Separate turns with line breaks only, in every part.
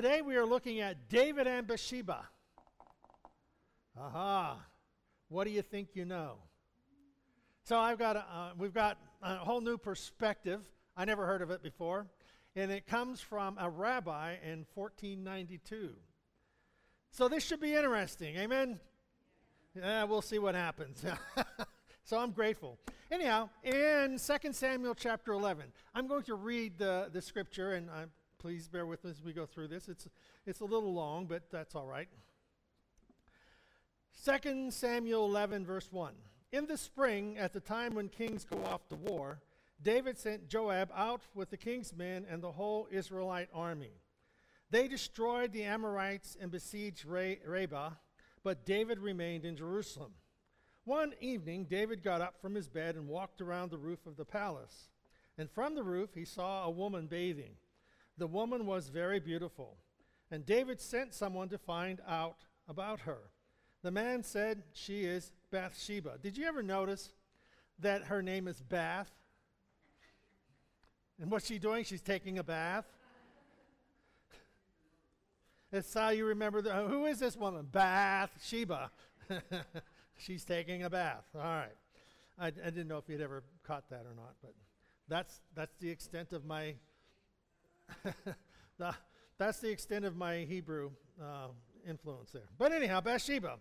today we are looking at David and Bathsheba. Aha. What do you think you know? So I've got a, uh, we've got a whole new perspective. I never heard of it before. And it comes from a rabbi in 1492. So this should be interesting. Amen? Yeah, we'll see what happens. so I'm grateful. Anyhow, in 2 Samuel chapter 11, I'm going to read the, the scripture, and I'm, please bear with us as we go through this. It's, it's a little long, but that's all right. 2 Samuel 11, verse 1. In the spring, at the time when kings go off to war, David sent Joab out with the king's men and the whole Israelite army. They destroyed the Amorites and besieged Rabbah, but David remained in Jerusalem. One evening, David got up from his bed and walked around the roof of the palace. And from the roof, he saw a woman bathing. The woman was very beautiful. And David sent someone to find out about her. The man said, She is Bathsheba. Did you ever notice that her name is Bath? And what's she doing? She's taking a bath. That's how you remember the, who is this woman? Bath Sheba. She's taking a bath. All right. I, I didn't know if you'd ever caught that or not, but that's that's the extent of my that's the extent of my Hebrew uh, influence there. But anyhow, Bathsheba,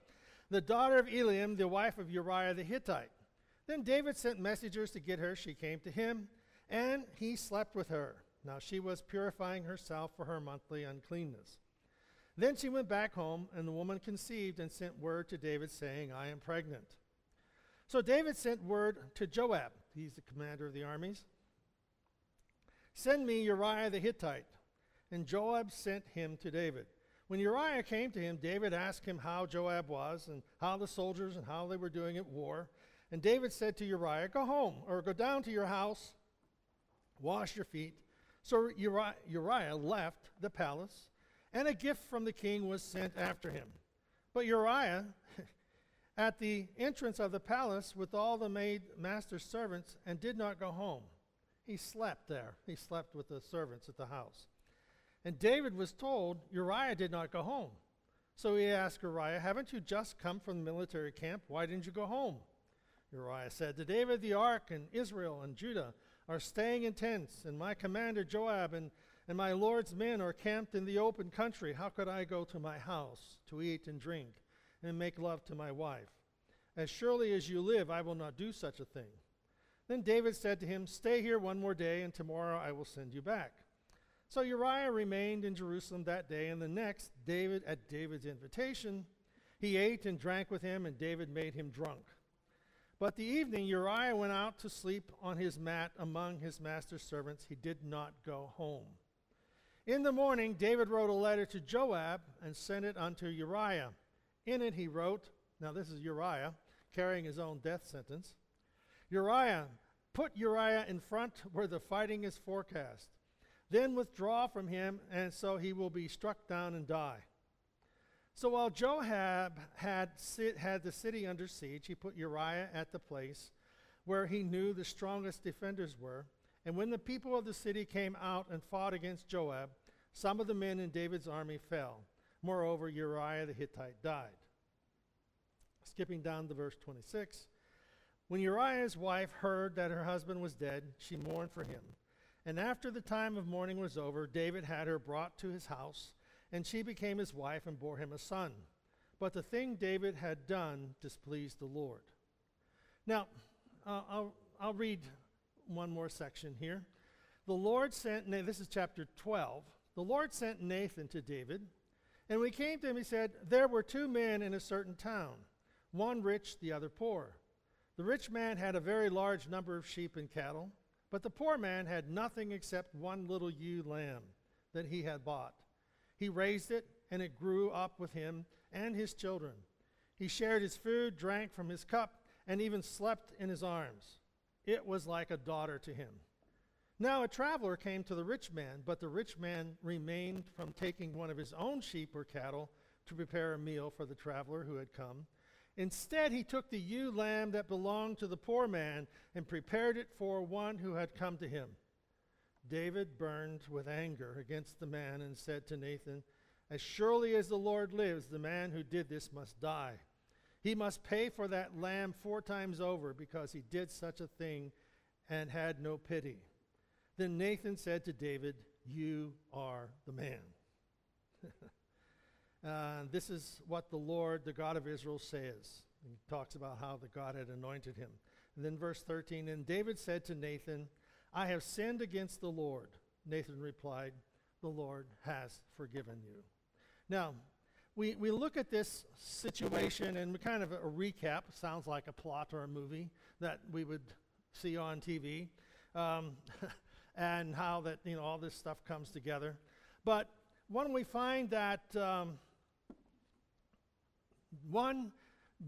the daughter of Eliam, the wife of Uriah the Hittite. Then David sent messengers to get her. She came to him, and he slept with her. Now she was purifying herself for her monthly uncleanness. Then she went back home, and the woman conceived and sent word to David, saying, I am pregnant. So David sent word to Joab, he's the commander of the armies, Send me Uriah the Hittite. And Joab sent him to David. When Uriah came to him, David asked him how Joab was, and how the soldiers and how they were doing at war. And David said to Uriah, Go home, or go down to your house wash your feet. So Uriah, Uriah left the palace, and a gift from the king was sent after him. But Uriah, at the entrance of the palace with all the maid master's servants, and did not go home. He slept there. He slept with the servants at the house. And David was told Uriah did not go home. So he asked Uriah, Haven't you just come from the military camp? Why didn't you go home? Uriah said, To David the ark and Israel and Judah are staying in tents, and my commander Joab and, and my Lord's men are camped in the open country. How could I go to my house to eat and drink and make love to my wife? As surely as you live, I will not do such a thing. Then David said to him, Stay here one more day, and tomorrow I will send you back. So Uriah remained in Jerusalem that day, and the next, David, at David's invitation, he ate and drank with him, and David made him drunk. But the evening Uriah went out to sleep on his mat among his master's servants. He did not go home. In the morning, David wrote a letter to Joab and sent it unto Uriah. In it he wrote, now this is Uriah carrying his own death sentence Uriah, put Uriah in front where the fighting is forecast. Then withdraw from him, and so he will be struck down and die. So while Joab had, sit, had the city under siege, he put Uriah at the place where he knew the strongest defenders were. And when the people of the city came out and fought against Joab, some of the men in David's army fell. Moreover, Uriah the Hittite died. Skipping down to verse 26. When Uriah's wife heard that her husband was dead, she mourned for him. And after the time of mourning was over, David had her brought to his house and she became his wife and bore him a son. But the thing David had done displeased the Lord. Now, uh, I'll, I'll read one more section here. The Lord sent, this is chapter 12. The Lord sent Nathan to David, and he came to him, he said, There were two men in a certain town, one rich, the other poor. The rich man had a very large number of sheep and cattle, but the poor man had nothing except one little ewe lamb that he had bought. He raised it, and it grew up with him and his children. He shared his food, drank from his cup, and even slept in his arms. It was like a daughter to him. Now a traveler came to the rich man, but the rich man remained from taking one of his own sheep or cattle to prepare a meal for the traveler who had come. Instead, he took the ewe lamb that belonged to the poor man and prepared it for one who had come to him. David burned with anger against the man and said to Nathan, As surely as the Lord lives, the man who did this must die. He must pay for that lamb four times over because he did such a thing and had no pity. Then Nathan said to David, You are the man. uh, this is what the Lord, the God of Israel, says. He talks about how the God had anointed him. And then verse 13, and David said to Nathan, I have sinned against the Lord. Nathan replied, The Lord has forgiven you. Now, we, we look at this situation and we kind of a recap, sounds like a plot or a movie that we would see on TV, um, and how that, you know, all this stuff comes together. But when we find that, um, one,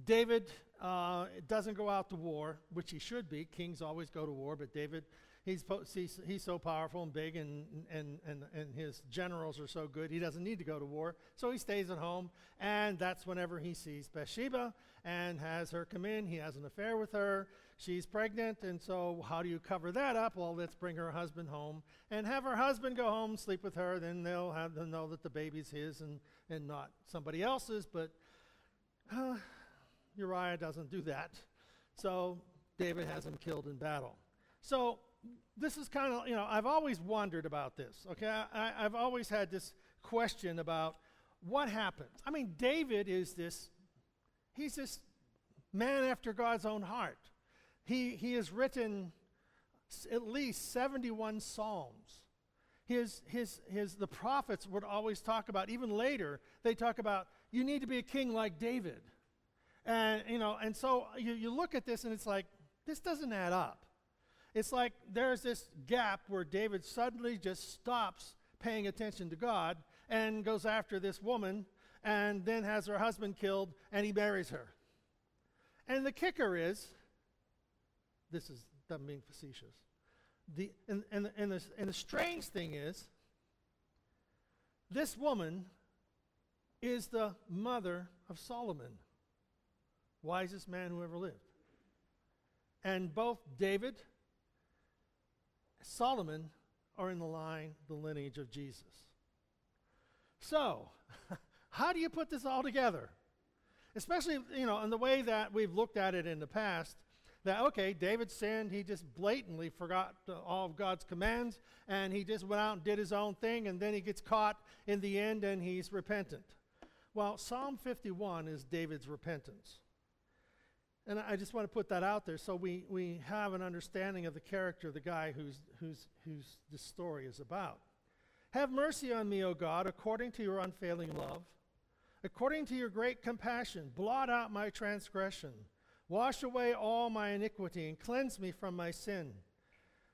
David uh, doesn't go out to war, which he should be. Kings always go to war, but David, he's, he's, he's so powerful and big, and, and, and, and his generals are so good, he doesn't need to go to war. So he stays at home, and that's whenever he sees Bathsheba and has her come in. He has an affair with her. She's pregnant, and so how do you cover that up? Well, let's bring her husband home and have her husband go home, sleep with her. Then they'll have to know that the baby's his and, and not somebody else's. But uh, Uriah doesn't do that. So David has him killed in battle. So this is kind of, you know, I've always wondered about this, okay? I, have always had this question about what happens. I mean, David is this, he's this man after God's own heart. He, he has written at least 71 psalms. His, his, his, the prophets would always talk about, even later, they talk about, you need to be a king like David. And, you know, and so you, you look at this and it's like, this doesn't add up. It's like there's this gap where David suddenly just stops paying attention to God and goes after this woman and then has her husband killed and he marries her. And the kicker is this is doesn't mean facetious. The, and, and, and, the, and the strange thing is, this woman is the mother of Solomon wisest man who ever lived. And both David, Solomon are in the line, the lineage of Jesus. So, how do you put this all together? Especially, you know, in the way that we've looked at it in the past, that, okay, David sinned, he just blatantly forgot all of God's commands, and he just went out and did his own thing, and then he gets caught in the end and he's repentant. Well, Psalm 51 is David's repentance. And I just want to put that out there so we, we have an understanding of the character of the guy who's, who's, who's this story is about. Have mercy on me, O God, according to your unfailing love. According to your great compassion, blot out my transgression. Wash away all my iniquity and cleanse me from my sin.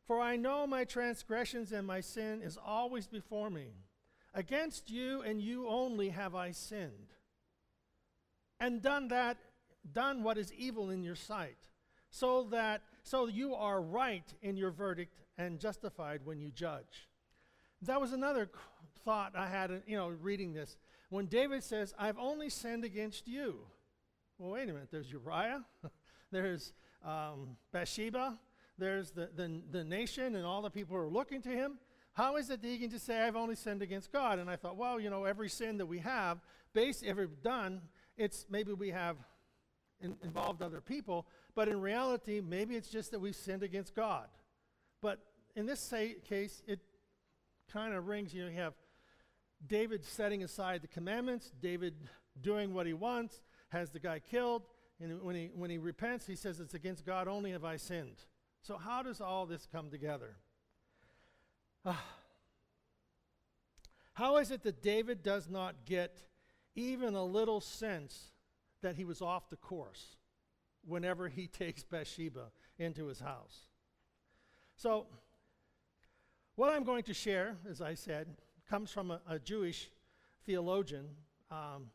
For I know my transgressions and my sin is always before me. Against you and you only have I sinned, and done that done what is evil in your sight, so that so you are right in your verdict and justified when you judge. That was another thought I had, you know, reading this. When David says, "I've only sinned against you," well, wait a minute. There's Uriah, there's um, Bathsheba, there's the, the the nation and all the people who are looking to him. How is it that he can just say, "I've only sinned against God"? And I thought, well, you know, every sin that we have, based ever done, it's maybe we have in, involved other people, but in reality, maybe it's just that we've sinned against God. But in this say, case, it kind of rings, you know, you have David setting aside the commandments, David doing what he wants, has the guy killed, and when he, when he repents, he says, It's against God only have I sinned. So, how does all this come together? How is it that David does not get even a little sense that he was off the course whenever he takes Bathsheba into his house. So, what I'm going to share, as I said, comes from a, a Jewish theologian um,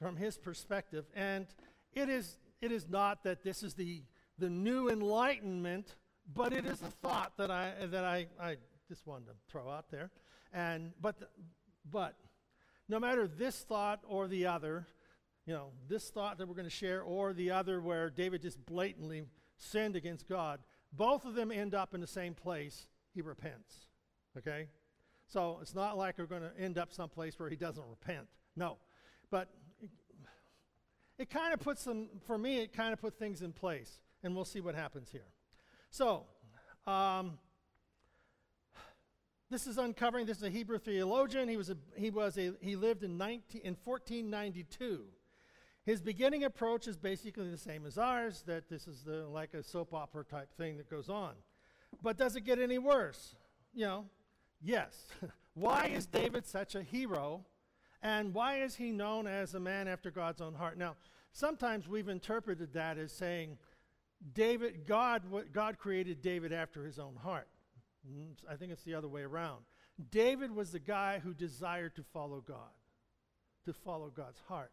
from his perspective, and it is, it is not that this is the, the new enlightenment, but it is a thought that I, that I, I just wanted to throw out there. And, but, but no matter this thought or the other, you know, this thought that we're going to share or the other where David just blatantly sinned against God, both of them end up in the same place. He repents. Okay? So it's not like we're going to end up someplace where he doesn't repent. No. But it, it kind of puts them, for me, it kind of put things in place. And we'll see what happens here. So, um, this is uncovering, this is a Hebrew theologian. He, was a, he, was a, he lived in, 19, in 1492. His beginning approach is basically the same as ours, that this is the, like a soap opera type thing that goes on. But does it get any worse? You know, yes. why is David such a hero? And why is he known as a man after God's own heart? Now, sometimes we've interpreted that as saying David, God, God created David after his own heart. I think it's the other way around. David was the guy who desired to follow God, to follow God's heart.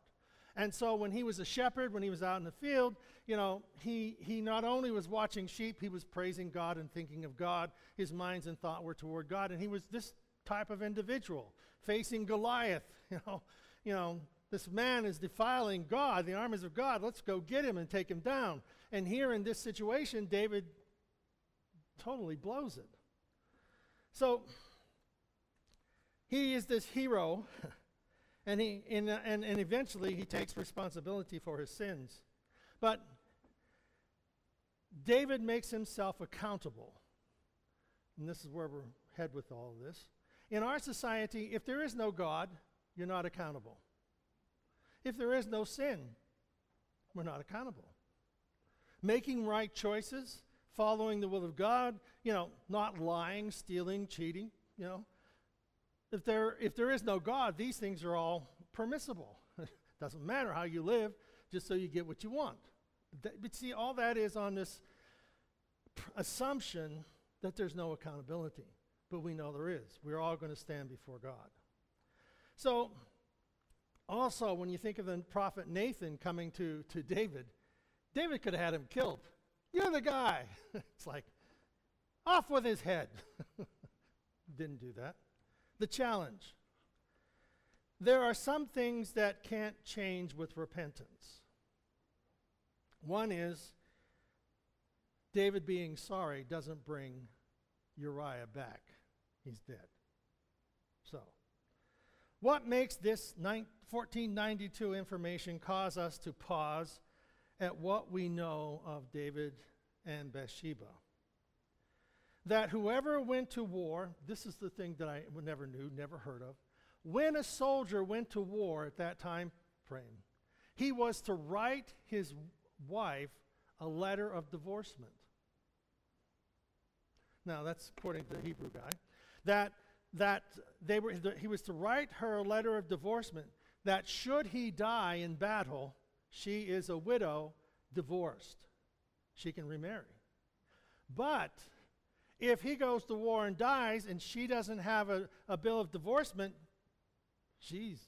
And so when he was a shepherd, when he was out in the field, you know, he, he not only was watching sheep, he was praising God and thinking of God. His minds and thought were toward God. And he was this type of individual facing Goliath. You know, you know, this man is defiling God, the armies of God. Let's go get him and take him down. And here in this situation, David totally blows it. So he is this hero And, he, and, and, and eventually he takes responsibility for his sins. But David makes himself accountable. And this is where we're head with all of this. In our society, if there is no God, you're not accountable. If there is no sin, we're not accountable. Making right choices, following the will of God, you know, not lying, stealing, cheating, you know, if there, if there is no God, these things are all permissible. Doesn't matter how you live, just so you get what you want. But, but see, all that is on this pr- assumption that there's no accountability. But we know there is. We're all going to stand before God. So, also, when you think of the prophet Nathan coming to, to David, David could have had him killed. You're the guy. it's like, off with his head. Didn't do that the challenge. There are some things that can't change with repentance. One is David being sorry doesn't bring Uriah back. He's dead. So, what makes this 1492 information cause us to pause at what we know of David and Bathsheba? that whoever went to war, this is the thing that I never knew, never heard of. When a soldier went to war at that time frame, he was to write his wife a letter of divorcement. Now, that's according to the Hebrew guy. That, that they were, he was to write her a letter of divorcement that should he die in battle, she is a widow, divorced. She can remarry. But if he goes to war and dies and she doesn't have a, a bill of divorcement, she's,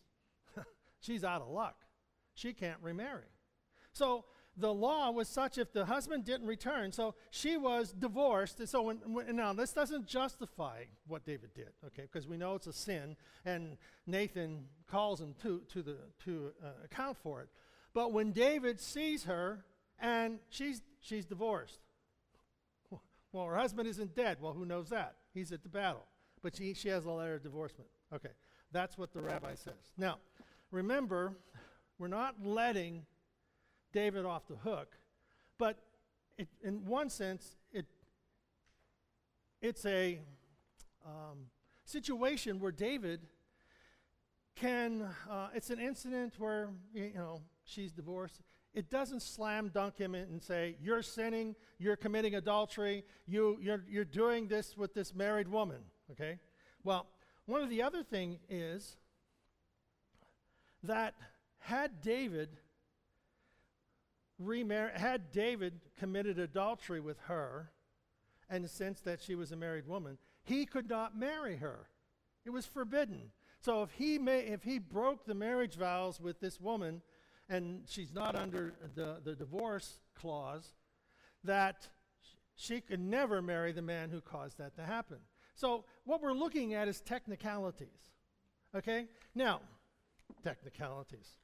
she's out of luck. She can't remarry. So the law was such if the husband didn't return, so she was divorced. And so when, when, now this doesn't justify what David did, okay? Because we know it's a sin, and Nathan calls him to to the to uh, account for it. But when David sees her and she's she's divorced, well, her husband isn't dead. Well, who knows that? He's at the battle. But she, she has a letter of divorcement. Okay, that's what the rabbi says. Now, remember, we're not letting David off the hook, but it, in one sense, it, it's a um, situation where David can, uh, it's an incident where, you know, she's divorced it doesn't slam dunk him and say, You're sinning, you're committing adultery, you, you're, you're doing this with this married woman. Okay? Well, one of the other thing is that had David had David committed adultery with her, and the sense that she was a married woman, he could not marry her. It was forbidden. So if he may, if he broke the marriage vows with this woman, and she's not under the, the divorce clause, that she could never marry the man who caused that to happen. So, what we're looking at is technicalities. Okay? Now, technicalities.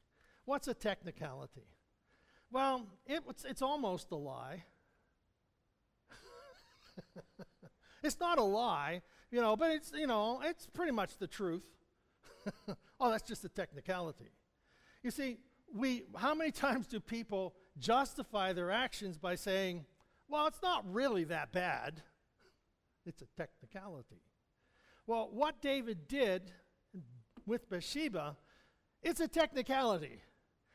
What's a technicality? Well, it, it's, it's almost a lie. it's not a lie you know, but it's, you know, it's pretty much the truth. oh, that's just a technicality. You see, we, how many times do people justify their actions by saying, well, it's not really that bad? It's a technicality. Well, what David did with Bathsheba, it's a technicality.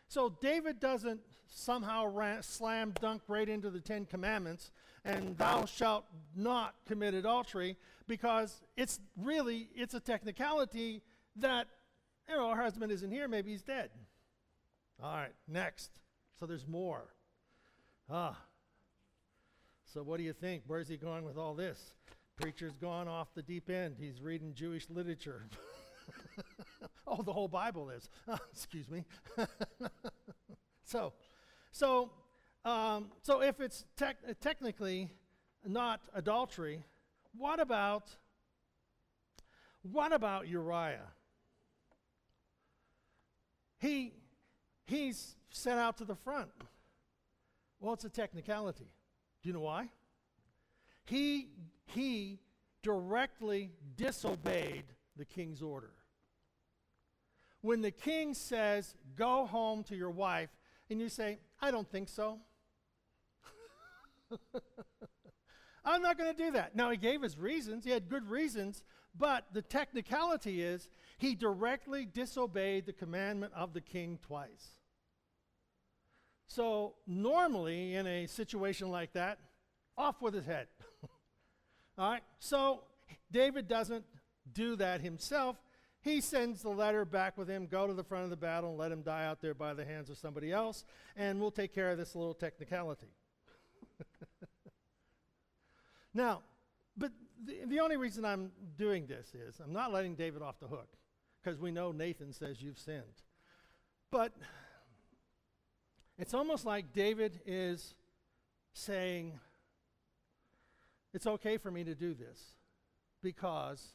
So David doesn't somehow slam dunk right into the Ten Commandments and thou shalt not commit adultery because it's really it's a technicality that you know our husband isn't here maybe he's dead all right next. So there's more. Ah. So what do you think? Where's he going with all this? Preacher's gone off the deep end. He's reading jewish literature. Oh the whole bible is. Oh, excuse me. So so um, so if it's tec- technically not adultery, what about what about Uriah? He he's sent out to the front. Well, it's a technicality. Do you know why? He he directly disobeyed the king's order. When the king says, "Go home to your wife," and you say, "I don't think so." I'm not going to do that. Now, he gave his reasons, he had good reasons, but the technicality is he directly disobeyed the commandment of the king twice. So, normally, in a situation like that, off with his head. All right? So, David doesn't do that himself. He sends the letter back with him go to the front of the battle and let him die out there by the hands of somebody else, and we'll take care of this little technicality. now, but the, the only reason I'm doing this is I'm not letting David off the hook because we know Nathan says you've sinned. But it's almost like David is saying, It's okay for me to do this because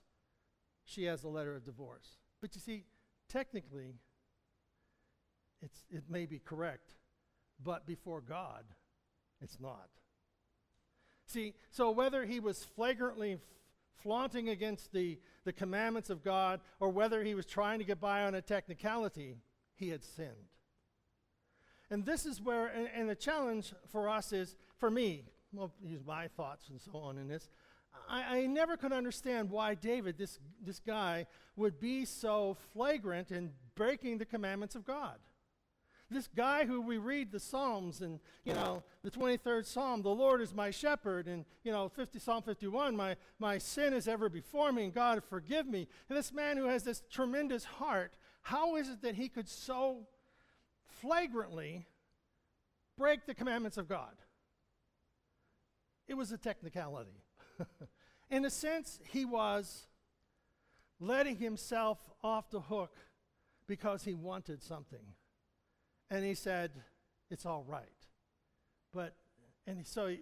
she has a letter of divorce. But you see, technically, it's, it may be correct, but before God, it's not. See, so whether he was flagrantly flaunting against the, the commandments of God or whether he was trying to get by on a technicality, he had sinned. And this is where, and, and the challenge for us is, for me, I'll use my thoughts and so on in this. I, I never could understand why David, this, this guy, would be so flagrant in breaking the commandments of God. This guy who we read the Psalms and, you know, the 23rd Psalm, the Lord is my shepherd, and, you know, 50, Psalm 51, my, my sin is ever before me, and God forgive me. And this man who has this tremendous heart, how is it that he could so flagrantly break the commandments of God? It was a technicality. In a sense, he was letting himself off the hook because he wanted something. And he said, It's all right. But, and so he,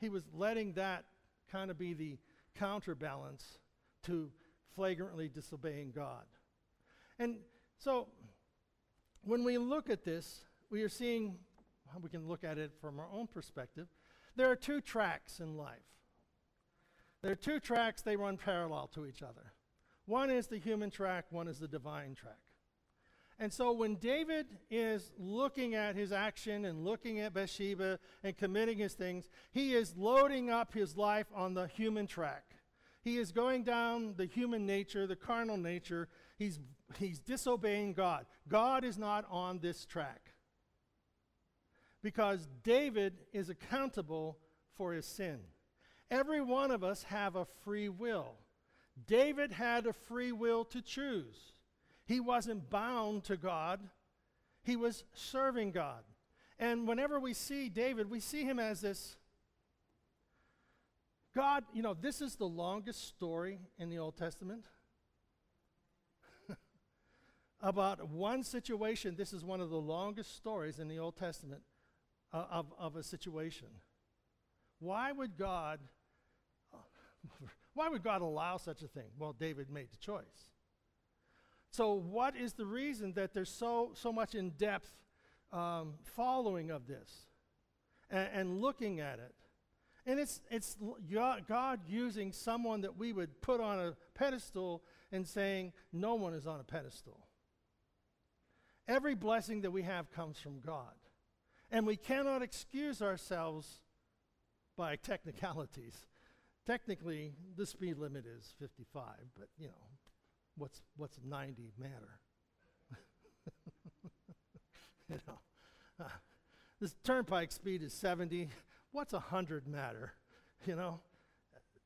he was letting that kind of be the counterbalance to flagrantly disobeying God. And so when we look at this, we are seeing, we can look at it from our own perspective. There are two tracks in life. There are two tracks, they run parallel to each other. One is the human track, one is the divine track. And so when David is looking at his action and looking at Bathsheba and committing his things, he is loading up his life on the human track. He is going down the human nature, the carnal nature. He's, he's disobeying God. God is not on this track. Because David is accountable for his sin. Every one of us have a free will. David had a free will to choose. He wasn't bound to God, he was serving God. And whenever we see David, we see him as this God, you know, this is the longest story in the Old Testament. About one situation, this is one of the longest stories in the Old Testament uh, of, of a situation. Why would God why would God allow such a thing? Well, David made the choice. So, what is the reason that there's so, so much in depth um, following of this and, and looking at it? And it's, it's God using someone that we would put on a pedestal and saying, no one is on a pedestal. Every blessing that we have comes from God. And we cannot excuse ourselves by technicalities. Technically, the speed limit is 55, but you know, what's, what's 90 matter? you know, uh, this turnpike speed is 70. What's 100 matter? You know,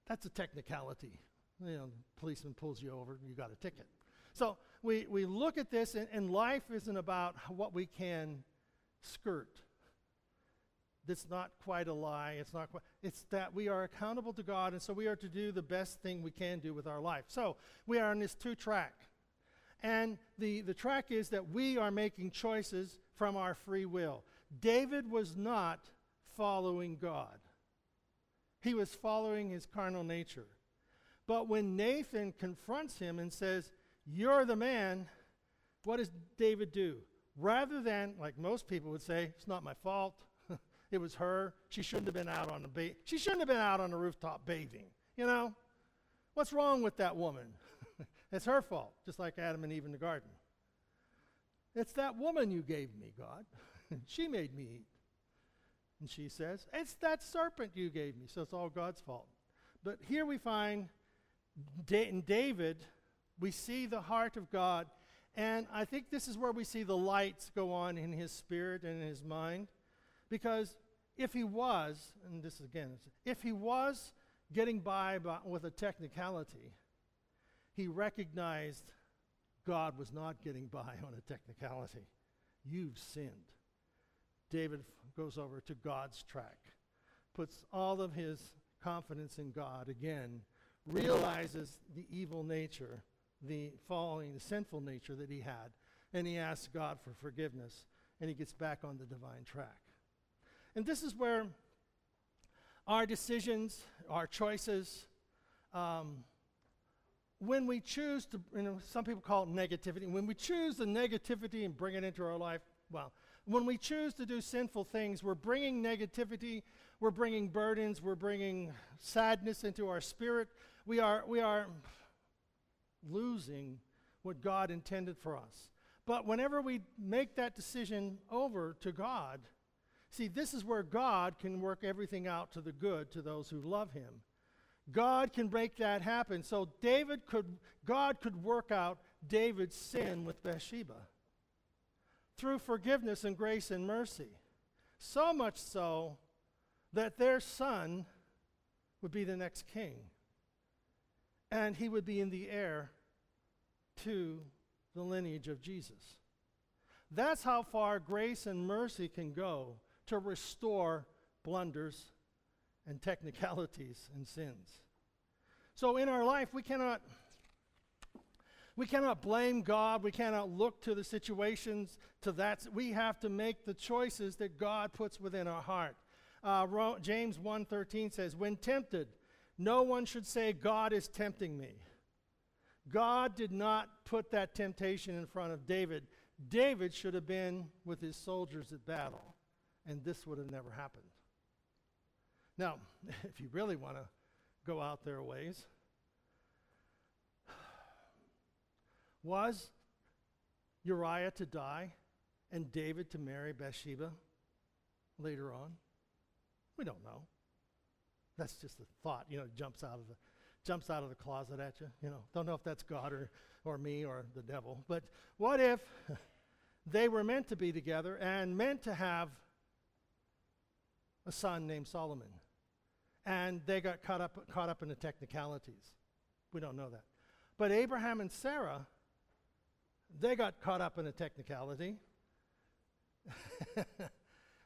that's a technicality. You know, the policeman pulls you over, you got a ticket. So we, we look at this, and, and life isn't about what we can skirt. That's not quite a lie. It's not quite, it's that we are accountable to God, and so we are to do the best thing we can do with our life. So we are on this two track. And the, the track is that we are making choices from our free will. David was not following God, he was following his carnal nature. But when Nathan confronts him and says, You're the man, what does David do? Rather than, like most people would say, It's not my fault, it was her, she shouldn't have been out on the ba- she shouldn't have been out on the rooftop bathing. You know? What's wrong with that woman? it's her fault, just like Adam and Eve in the garden. It's that woman you gave me, God. she made me eat. And she says, It's that serpent you gave me. So it's all God's fault. But here we find da- in David, we see the heart of God. And I think this is where we see the lights go on in his spirit and in his mind. Because if he was, and this is again, if he was getting by, by with a technicality, he recognized God was not getting by on a technicality. You've sinned. David goes over to God's track, puts all of his confidence in God again, realizes the evil nature, the falling, the sinful nature that he had, and he asks God for forgiveness, and he gets back on the divine track. And this is where our decisions, our choices, um, when we choose to, you know, some people call it negativity, when we choose the negativity and bring it into our life, well, when we choose to do sinful things, we're bringing negativity, we're bringing burdens, we're bringing sadness into our spirit. We are, we are losing what God intended for us. But whenever we make that decision over to God, see, this is where God can work everything out to the good to those who love Him. God can make that happen. So David could, God could work out David's sin with Bathsheba through forgiveness and grace and mercy. So much so that their son would be the next king. And he would be in the heir to the lineage of Jesus. That's how far grace and mercy can go to restore blunders and technicalities and sins. So in our life, we cannot. We cannot blame God. We cannot look to the situations to that. We have to make the choices that God puts within our heart. Uh, James 1.13 says, When tempted, no one should say, God is tempting me. God did not put that temptation in front of David. David should have been with his soldiers at battle, and this would have never happened. Now, if you really want to go out there ways, was Uriah to die and David to marry Bathsheba later on? We don't know. That's just a thought, you know, jumps out of the jumps out of the closet at you, you know. Don't know if that's God or, or me or the devil. But what if they were meant to be together and meant to have a son named Solomon? And they got caught up, caught up in the technicalities. We don't know that. But Abraham and Sarah, they got caught up in a technicality.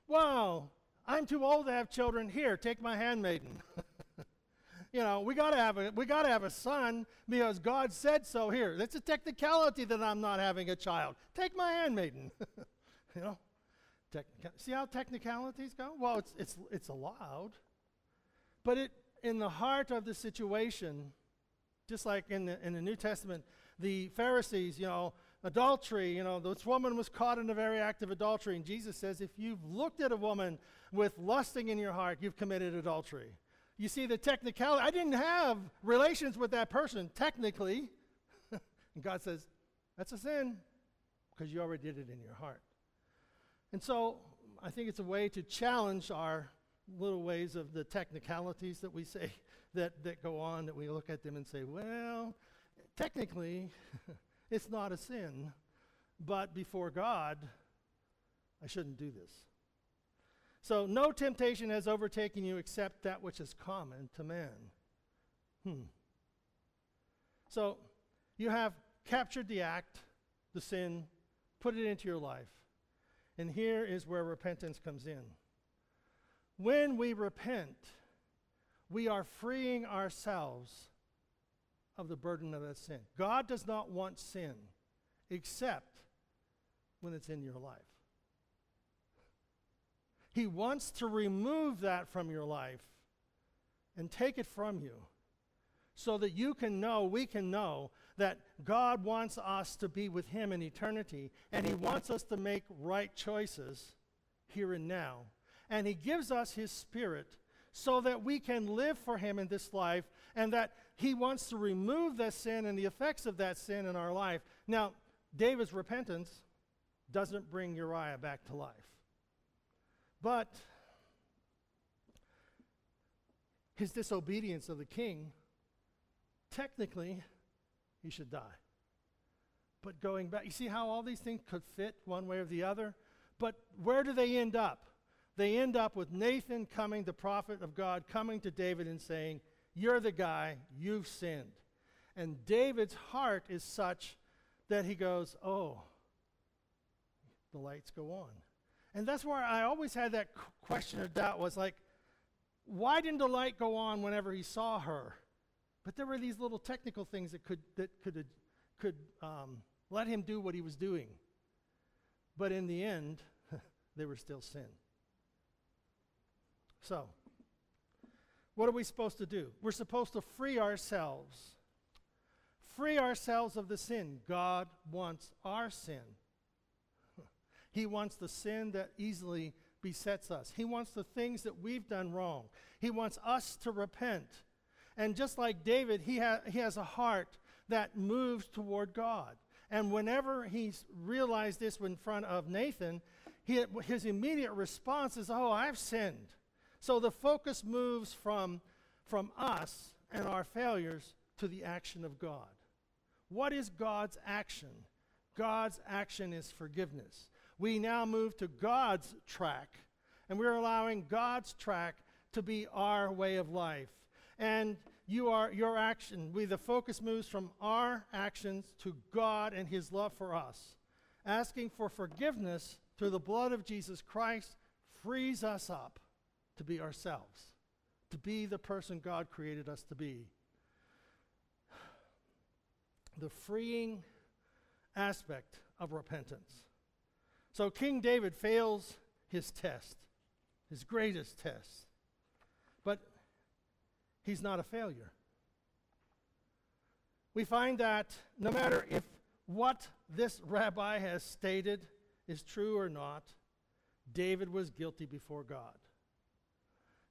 wow, I'm too old to have children. Here, take my handmaiden. you know, we gotta have a we gotta have a son because God said so. Here, that's a technicality that I'm not having a child. Take my handmaiden. you know, See how technicalities go? Well, it's it's it's allowed. But it, in the heart of the situation, just like in the, in the New Testament, the Pharisees, you know, adultery, you know, this woman was caught in a very act of adultery. And Jesus says, if you've looked at a woman with lusting in your heart, you've committed adultery. You see, the technicality, I didn't have relations with that person, technically. and God says, that's a sin because you already did it in your heart. And so I think it's a way to challenge our little ways of the technicalities that we say that, that go on, that we look at them and say, well, technically, it's not a sin, but before God, I shouldn't do this. So, no temptation has overtaken you except that which is common to man. Hmm. So, you have captured the act, the sin, put it into your life. And here is where repentance comes in. When we repent, we are freeing ourselves of the burden of that sin. God does not want sin except when it's in your life. He wants to remove that from your life and take it from you so that you can know, we can know, that God wants us to be with Him in eternity and He wants us to make right choices here and now. And He gives us His Spirit so that we can live for Him in this life and that He wants to remove that sin and the effects of that sin in our life. Now, David's repentance doesn't bring Uriah back to life. But his disobedience of the king, technically, he should die. But going back, you see how all these things could fit one way or the other? But where do they end up? They end up with Nathan coming, the prophet of God, coming to David and saying, You're the guy, you've sinned. And David's heart is such that he goes, Oh, the lights go on. And that's where I always had that question of doubt was like, why didn't the light go on whenever he saw her? But there were these little technical things that could, that could, could um, let him do what he was doing. But in the end, they were still sin. So, what are we supposed to do? We're supposed to free ourselves. Free ourselves of the sin. God wants our sin. He wants the sin that easily besets us. He wants the things that we've done wrong. He wants us to repent. And just like David, he, ha- he has a heart that moves toward God. And whenever he realized this in front of Nathan, he, his immediate response is, Oh, I've sinned. So the focus moves from, from us and our failures to the action of God. What is God's action? God's action is forgiveness we now move to God's track, and we're allowing God's track to be our way of life. And you are your action. We the focus moves from our actions to God and His love for us. Asking for forgiveness through the blood of Jesus Christ frees us up to be ourselves, to be the person God created us to be. The freeing aspect of repentance. So King David fails his test, his greatest test. He's not a failure. We find that no matter if what this rabbi has stated is true or not, David was guilty before God.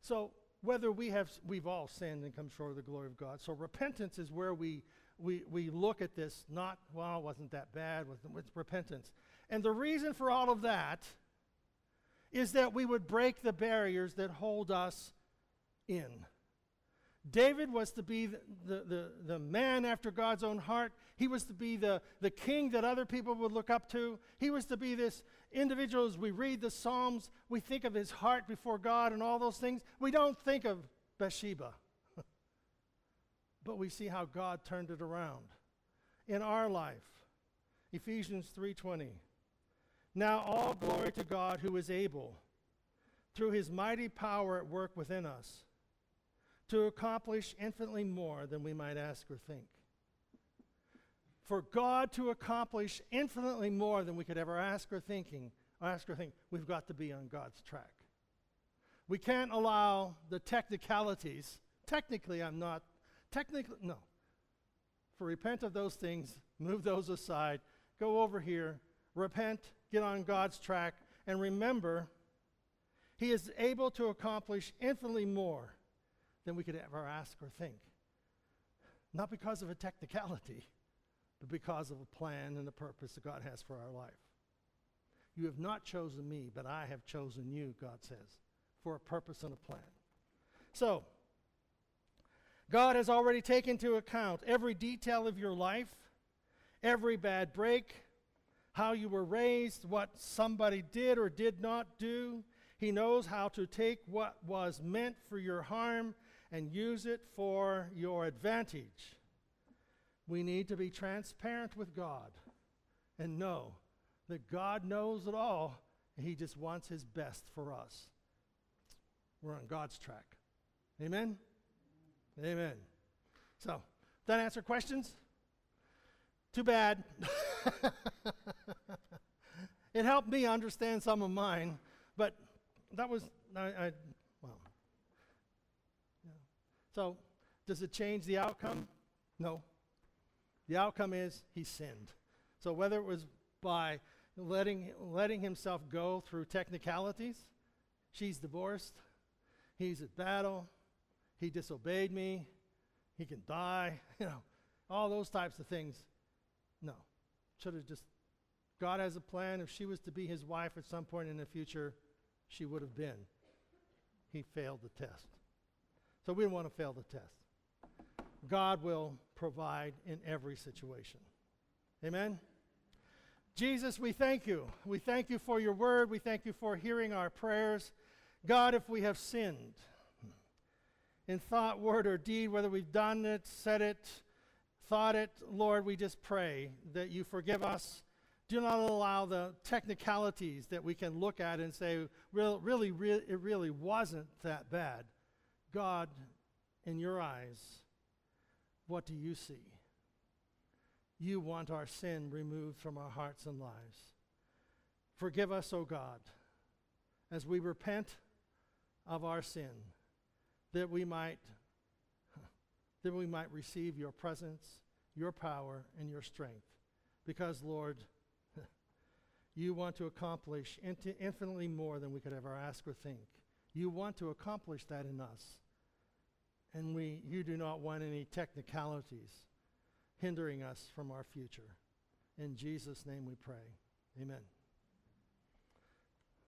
So whether we have we've all sinned and come short of the glory of God. So repentance is where we we, we look at this not, well, wasn't that bad, with repentance. And the reason for all of that is that we would break the barriers that hold us in. David was to be the, the, the, the, man after God's own heart. He was to be the, the king that other people would look up to. He was to be this individual. As we read the Psalms, we think of his heart before God and all those things. We don't think of Bathsheba. but we see how God turned it around in our life. Ephesians 3:20 now all glory to God who is able, through his mighty power at work within us, to accomplish infinitely more than we might ask or think. For God to accomplish infinitely more than we could ever ask or thinking, ask or think, we've got to be on God's track. We can't allow the technicalities. Technically, I'm not. Technically, no. For repent of those things, move those aside, go over here, repent, get on God's track, and remember, He is able to accomplish infinitely more than we could ever ask or think. Not because of a technicality, but because of a plan and a purpose that God has for our life. You have not chosen me, but I have chosen you, God says, for a purpose and a plan. So, God has already taken into account every detail of your life, every bad break, how you were raised, what somebody did or did not do. He knows how to take what was meant for your harm and use it for your advantage. We need to be transparent with God and know that God knows it all and He just wants His best for us. We're on God's track. Amen? Amen. So, that answer questions? Too bad. it helped me understand some of mine, but that was, I, I. So, does it change the outcome? No. The outcome is he sinned. So, whether it was by letting, letting himself go through technicalities, she's divorced, he's at battle, he disobeyed me, he can die, you know, all those types of things. No. Should have just, God has a plan. If she was to be his wife at some point in the future, she would have been. He failed the test. So we don't want to fail the test. God will provide in every situation. Amen? Jesus, we thank you. We thank you for your word. We thank you for hearing our prayers. God, if we have sinned in thought, word, or deed, whether we've done it, said it, thought it, Lord, we just pray that you forgive us. Do not allow the technicalities that we can look at and say, really, really it really wasn't that bad. God, in your eyes, what do you see? You want our sin removed from our hearts and lives. Forgive us, O God, as we repent of our sin, that we might that we might receive your presence, your power, and your strength. Because, Lord, you want to accomplish infinitely more than we could ever ask or think. You want to accomplish that in us. And we, you do not want any technicalities hindering us from our future. In Jesus' name we pray. Amen.